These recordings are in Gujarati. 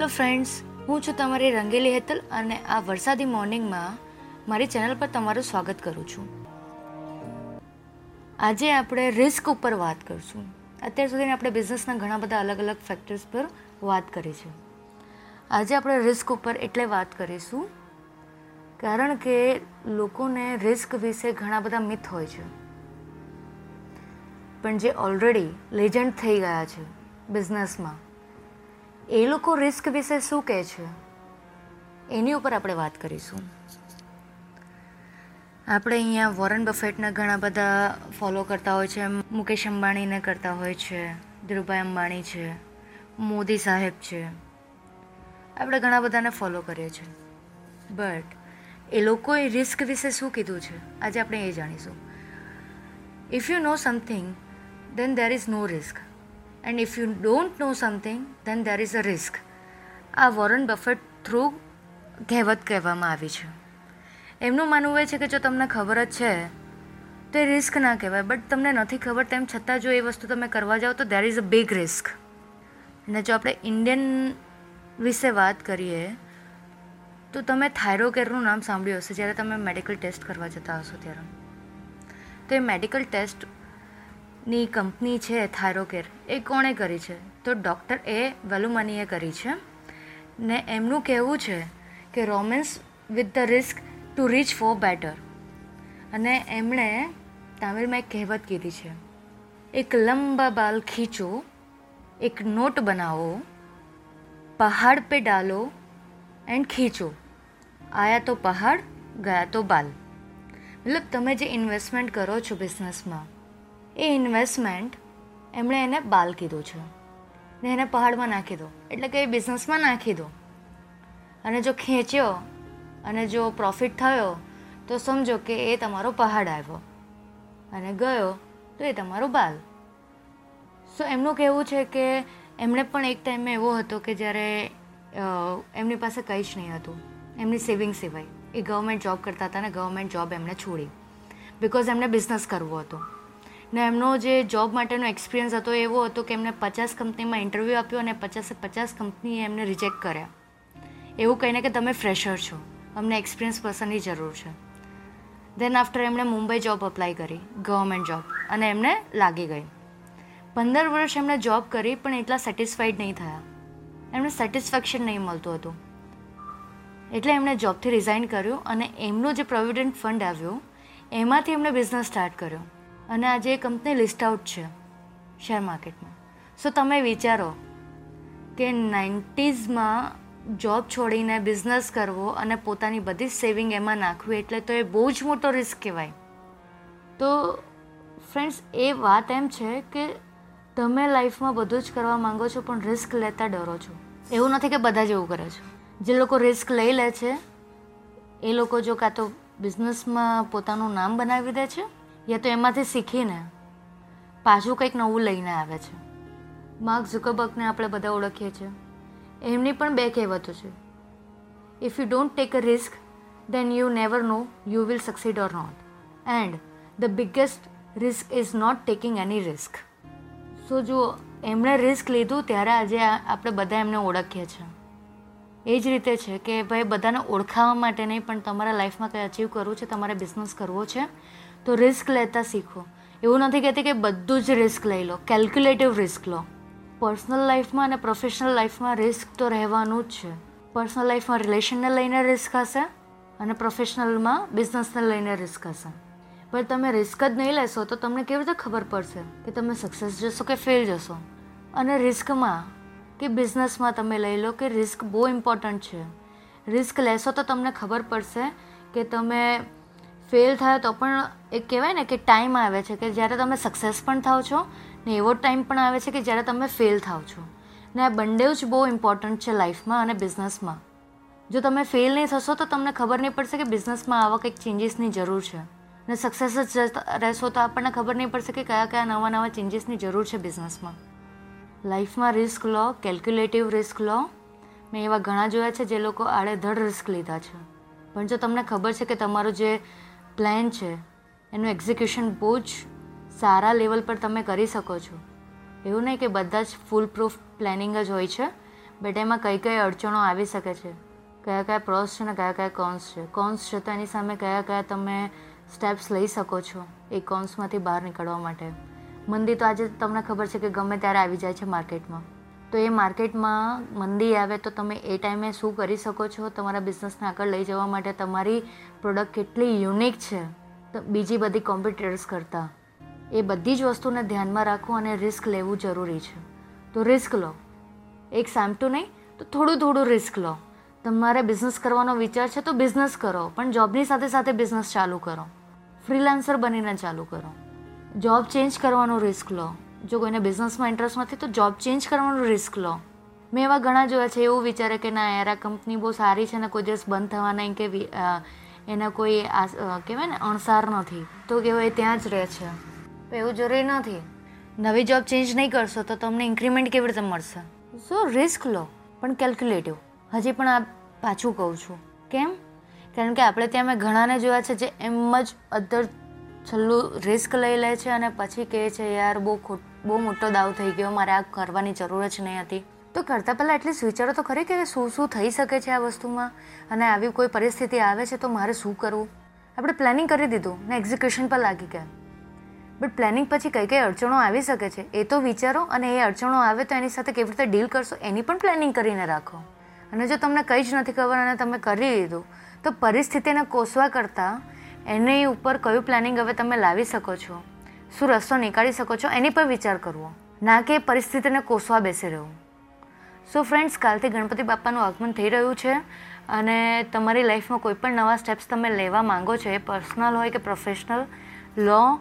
હેલો ફ્રેન્ડ્સ હું છું તમારી રંગેલી હેતલ અને આ વરસાદી મોર્નિંગમાં મારી ચેનલ પર તમારું સ્વાગત કરું છું. આજે આપણે રિસ્ક ઉપર વાત કરશું. અત્યાર સુધી આપણે બિઝનેસના ઘણા બધા અલગ અલગ ફેક્ટર્સ પર વાત કરી છે. આજે આપણે રિસ્ક ઉપર એટલે વાત કરીશું, કારણ કે લોકોને રિસ્ક વિશે ઘણા બધા મિથ હોય છે. પણ જે ઓલરેડી લેજન્ડ થઈ ગયા છે બિઝનેસમાં એ લોકો રિસ્ક વિશે શું કહે છે? એની ઉપર આપણે વાત કરીશું. આપણે અહીંયા વોરન બફેટના ઘણા બધા ફોલો કરતા હોય છે. મુકેશ અંબાણીને કરતા હોય છે. ધીરુભાઈ અંબાણી છે. મોદી સાહેબ છે. આપણે ઘણા બધાને ફોલો કરીએ છીએ. બટ એ લોકોએ રિસ્ક વિશે શું કીધું છે? આજે આપણે એ જાણીશું. If you know something then there is no risk. And if you don't know something, then there is a risk. આ વોરન બફેટ થ્રુ કહેવત કહેવામાં આવી છે. એમનું માનવું એ છે કે જો તમને ખબર જ છે તો એ રિસ્ક ના કહેવાય. બટ તમને નથી ખબર તેમ છતાં જો એ વસ્તુ તમે કરવા જાઓ તો there is a big risk અને જો આપણે ઇન્ડિયન વિશે વાત કરીએ તો તમે થાઇરોકેરનું નામ સાંભળ્યું હશે જ્યારે તમે મેડિકલ ટેસ્ટ કરવા જતા હશો ત્યારે. તો એ મેડિકલ ટેસ્ટ ની કંપની છે થાઇરોકેર. એ કોણે કરી છે? તો ડૉક્ટર એ વેલુમનીએ કરી છે. ને એમનું કહેવું છે કે romance with the risk to reach for better. અને એમણે તામિલમાં એક કહેવત કીધી છે. એક લંબા બાલ ખીંચો, એક નોટ બનાવો, પહાડ પે ડાલો એન્ડ ખીંચો. આયા તો પહાડ, ગયા તો બાલ. મતલબ તમે જે ઇન્વેસ્ટમેન્ટ કરો છો બિઝનેસમાં એ ઇન્વેસ્ટમેન્ટ એમણે એને બાલ કીધું છે. ને એને પહાડમાં નાખી દો. એટલે કે એ બિઝનેસમાં નાખી દો. અને જો ખેંચ્યો અને જો પ્રોફિટ થયો, તો સમજો કે એ તમારો પહાડ આવ્યો. અને ગયો, તો એ તમારો બાલ. સો એમનું કહેવું છે કે એમણે પણ એક ટાઈમે એવો હતો કે જ્યારે એમની પાસે કંઈ જ નહીં હતું. એમની સેવિંગ સિવાય. એ ગવર્મેન્ટ જોબ કરતા હતા ને ગવર્મેન્ટ જોબ એમણે છોડી. બિકોઝ એમને બિઝનેસ કરવો હતો. ને એમનો જે જોબ માટેનો એક્સપિરિયન્સ હતો એવો હતો કે એમને પચાસ કંપનીમાં ઇન્ટરવ્યૂ આપ્યો અને પચાસે પચાસ કંપનીએ એમને રિજેક્ટ કર્યા. એવું કહીને કે તમે ફ્રેશર છો. અમને એક્સપિરિયન્સ પર્સનની જરૂર છે. દેન આફ્ટર એમણે મુંબઈ જોબ અપ્લાય કરી ગવર્મેન્ટ જોબ અને એમને લાગી ગઈ. પંદર વર્ષ એમણે જોબ કરી, પણ એટલા સેટિસ્ફાઈડ નહીં થયા. એમને સેટિસ્ફેક્શન નહીં મળતું હતું. એટલે એમણે જોબથી રિઝાઇન કર્યું અને એમનો જે પ્રોવિડન્ટ ફંડ આવ્યો, એમાંથી એમણે બિઝનેસ સ્ટાર્ટ કર્યો. અને આજે એ કંપની લિસ્ટ આઉટ છે શેર માર્કેટમાં. સો તમે વિચારો કે નાઇન્ટીઝમાં જોબ છોડીને બિઝનેસ કરવો અને પોતાની બધી જ સેવિંગ એમાં નાખવી એટલે તો એ બહુ જ મોટો રિસ્ક કહેવાય. તો ફ્રેન્ડ્સ, એ વાત એમ છે કે તમે લાઈફમાં બધું જ કરવા માંગો છો પણ રિસ્ક લેતા ડરો છો. એવું નથી કે બધા જ એવું કરે છે. જે લોકો રિસ્ક લઈ લે છે, એ લોકો જો કાં તો બિઝનેસમાં પોતાનું નામ બનાવી દે છે યા તો એમાંથી શીખીને પાછું કંઈક નવું લઈને આવે છે. માર્ક ઝુકરબર્ગને આપણે બધા ઓળખીએ છીએ. એમની પણ બે કહેવતો છે. If you don't take a risk then you never know you will succeed or not and the biggest risk is not taking any risk so જો એમણે રિસ્ક લીધું ત્યારે આજે આપણે બધા એમને ઓળખીએ છીએ. એ જ રીતે છે કે ભાઈ, બધાને ઓળખાવા માટે નહીં, પણ તમારા લાઈફમાં કંઈ અચીવ કરવું છે, તમારે બિઝનેસ કરવો છે તો રિસ્ક લેતા શીખો. એવું નથી કહેતી કે બધું જ રિસ્ક લઈ લો. કેલ્ક્યુલેટિવ રિસ્ક લો. પર્સનલ લાઈફમાં અને પ્રોફેશનલ લાઈફમાં રિસ્ક તો રહેવાનું જ છે. પર્સનલ લાઈફમાં રિલેશનને લઈને રિસ્ક હશે અને પ્રોફેશનલમાં બિઝનેસને લઈને રિસ્ક હશે. પણ તમે રિસ્ક જ નહીં લેશો તો તમને કેવી રીતે ખબર પડશે કે તમે સક્સેસ જશો કે ફેલ જશો? અને રિસ્કમાં કે બિઝનેસમાં તમે લઈ લો કે રિસ્ક બહુ ઇમ્પોર્ટન્ટ છે. રિસ્ક લેશો તો તમને ખબર પડશે કે તમે ફેલ થાય તો પણ એક કહેવાય ને કે ટાઈમ આવે છે કે જ્યારે તમે સક્સેસ પણ થાવ છો ને એવો ટાઈમ પણ આવે છે કે જ્યારે તમે ફેલ થાવ છો. ને આ બંને જ બહુ ઇમ્પોર્ટન્ટ છે લાઈફમાં અને બિઝનેસમાં જો તમે ફેલ નહીં થશો તો તમને ખબર નહીં પડશે કે બિઝનેસમાં આવા કંઈક ચેન્જીસની જરૂર છે. ને સક્સેસ જ રહેશો તો આપણને ખબર નહીં પડશે કે કયા કયા નવા નવા ચેન્જીસની જરૂર છે બિઝનેસમાં લાઈફમાં રિસ્ક લો કેલ્ક્યુલેટિવ રિસ્ક લો. મેં એવા ઘણા જોયા છે જે લોકો આડેધડ રિસ્ક લીધા છે. પણ જો તમને ખબર છે કે તમારું જે પ્લાન છે. એનું એક્ઝિક્યુશન બહુ જ સારા લેવલ પર તમે કરી શકો છો. એવું નહીં કે બધા જ ફૂલ પ્રૂફ પ્લાનિંગ જ હોય છે બટ એમાં કઈ કઈ અડચણો આવી શકે છે. કયા કયા પ્રોસ છે ને કયા કયા કોન્સ છે. કોન્સ છે તો એની સામે કયા કયા તમે સ્ટેપ્સ લઈ શકો છો એ કોન્સમાંથી બહાર નીકળવા માટે. મંદી તો આજે તમને ખબર છે કે ગમે ત્યારે આવી જાય છે માર્કેટમાં તો એ માર્કેટમાં મંદી આવે તો તમે એ ટાઈમે શું કરી શકો છો? તમારા બિઝનેસને આગળ લઈ જવા માટે તમારી પ્રોડક્ટ કેટલી યુનિક છે? તો બીજી બધી કોમ્પિટિટર્સ કરતાં. એ બધી જ વસ્તુને ધ્યાનમાં રાખો અને રિસ્ક લેવું જરૂરી છે. તો રિસ્ક લો. એક સામટું નહીં, તો થોડું થોડું રિસ્ક લો. તમારે બિઝનેસ કરવાનો વિચાર છે તો બિઝનેસ કરો, પણ જોબની સાથે સાથે બિઝનેસ ચાલુ કરો. ફ્રીલાન્સર બનીને ચાલુ કરો. જોબ ચેન્જ કરવાનો રિસ્ક લો. જો કોઈને બિઝનેસમાં ઇન્ટરેસ્ટ નથી તો જોબ ચેન્જ કરવાનો રિસ્ક લો. મેં એવા ઘણા જોયા છે, એવું વિચારે કે ના, યાર, આ કંપની બહુ સારી છે ને કોઈ દિવસ બંધ થવા નહીં કે એના કોઈ કહેવાય ને, અણસાર નથી. તો કહેવાય ત્યાં જ રહે છે. તો એવું જરૂરી નથી. નવી જોબ ચેન્જ નહીં કરશો તો તમને ઇન્ક્રીમેન્ટ કેવી રીતે મળશે? સો રિસ્ક લો, પણ કેલ્ક્યુલેટિવ હજી પણ આ પાછું કહું છું. કેમ? કારણ કે આપણે ત્યાં મેં ઘણાને જોયા છે જે એમ જ અધર છેલ્લું રિસ્ક લઈ લે છે અને પછી કહે છે, યાર, બહુ ખોટ, બહુ મોટો દાવ થઈ ગયો, મારે આ કરવાની જરૂર જ નહીં હતી. તો કરતાં પહેલાં એટલીસ્ટ વિચારો તો ખરી કે શું શું થઈ શકે છે આ વસ્તુમાં? અને આવી કોઈ પરિસ્થિતિ આવે છે તો મારે શું કરવું? આપણે પ્લાનિંગ કરી દીધું ને એક્ઝિક્યુશન પર લાગી ગયા. બટ પ્લાનિંગ પછી કઈ કઈ અડચણો આવી શકે છે? એ તો વિચારો અને એ અડચણો આવે તો એની સાથે કેવી રીતે ડીલ કરશો એની પણ પ્લાનિંગ કરીને રાખો. અને જો તમને કંઈ જ નથી ખબર અને તમે કરી લીધું, તો પરિસ્થિતિને કોસવા કરતાં એની ઉપર કયું પ્લાનિંગ હવે તમે લાવી શકો છો? શું રસ્તો નીકાળી શકો છો? એની પર વિચાર કરવો. ના કે પરિસ્થિતિને કોસવા બેસી રહેવું. સો ફ્રેન્ડ્સ કાલથી ગણપતિ બાપાનું આગમન થઈ રહ્યું છે અને તમારી લાઈફમાં કોઈ પણ નવા સ્ટેપ્સ તમે લેવા માંગો છો, એ પર્સનલ હોય કે પ્રોફેશનલ લો,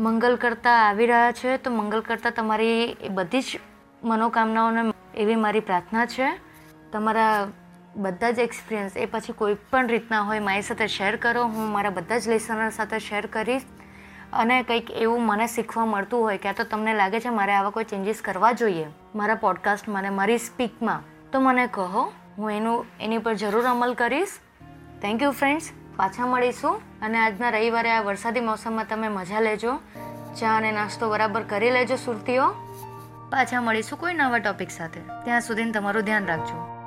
મંગલ કરતાં આવી રહ્યા છે, તો મંગલ કરતાં તમારી એ બધી જ મનોકામનાઓને એવી મારી પ્રાર્થના છે. તમારા બધા જ એક્સપિરિયન્સ એ પછી કોઈ પણ રીતના હોય, મારી સાથે શેર કરો, હું મારા બધા જ લિસનર સાથે શેર કરીશ. અને કંઈક એવું મને શીખવા મળતું હોય, ક્યાં તો તમને લાગે છે મારે આવા કોઈ ચેન્જીસ કરવા જોઈએ. મારા પોડકાસ્ટ મને, મારી સ્પીકમાં તો મને કહો, હું એનું, એની પર જરૂર અમલ કરીશ. થેન્ક યુ ફ્રેન્ડ્સ પાછા મળીશું. અને આજના રવિવારે આ વરસાદી મોસમમાં તમે મજા લેજો. ચા અને નાસ્તો બરાબર કરી લેજો સુરતીઓ. પાછા મળીશું કોઈ નવા ટોપિક સાથે. ત્યાં સુધી તમારું ધ્યાન રાખજો.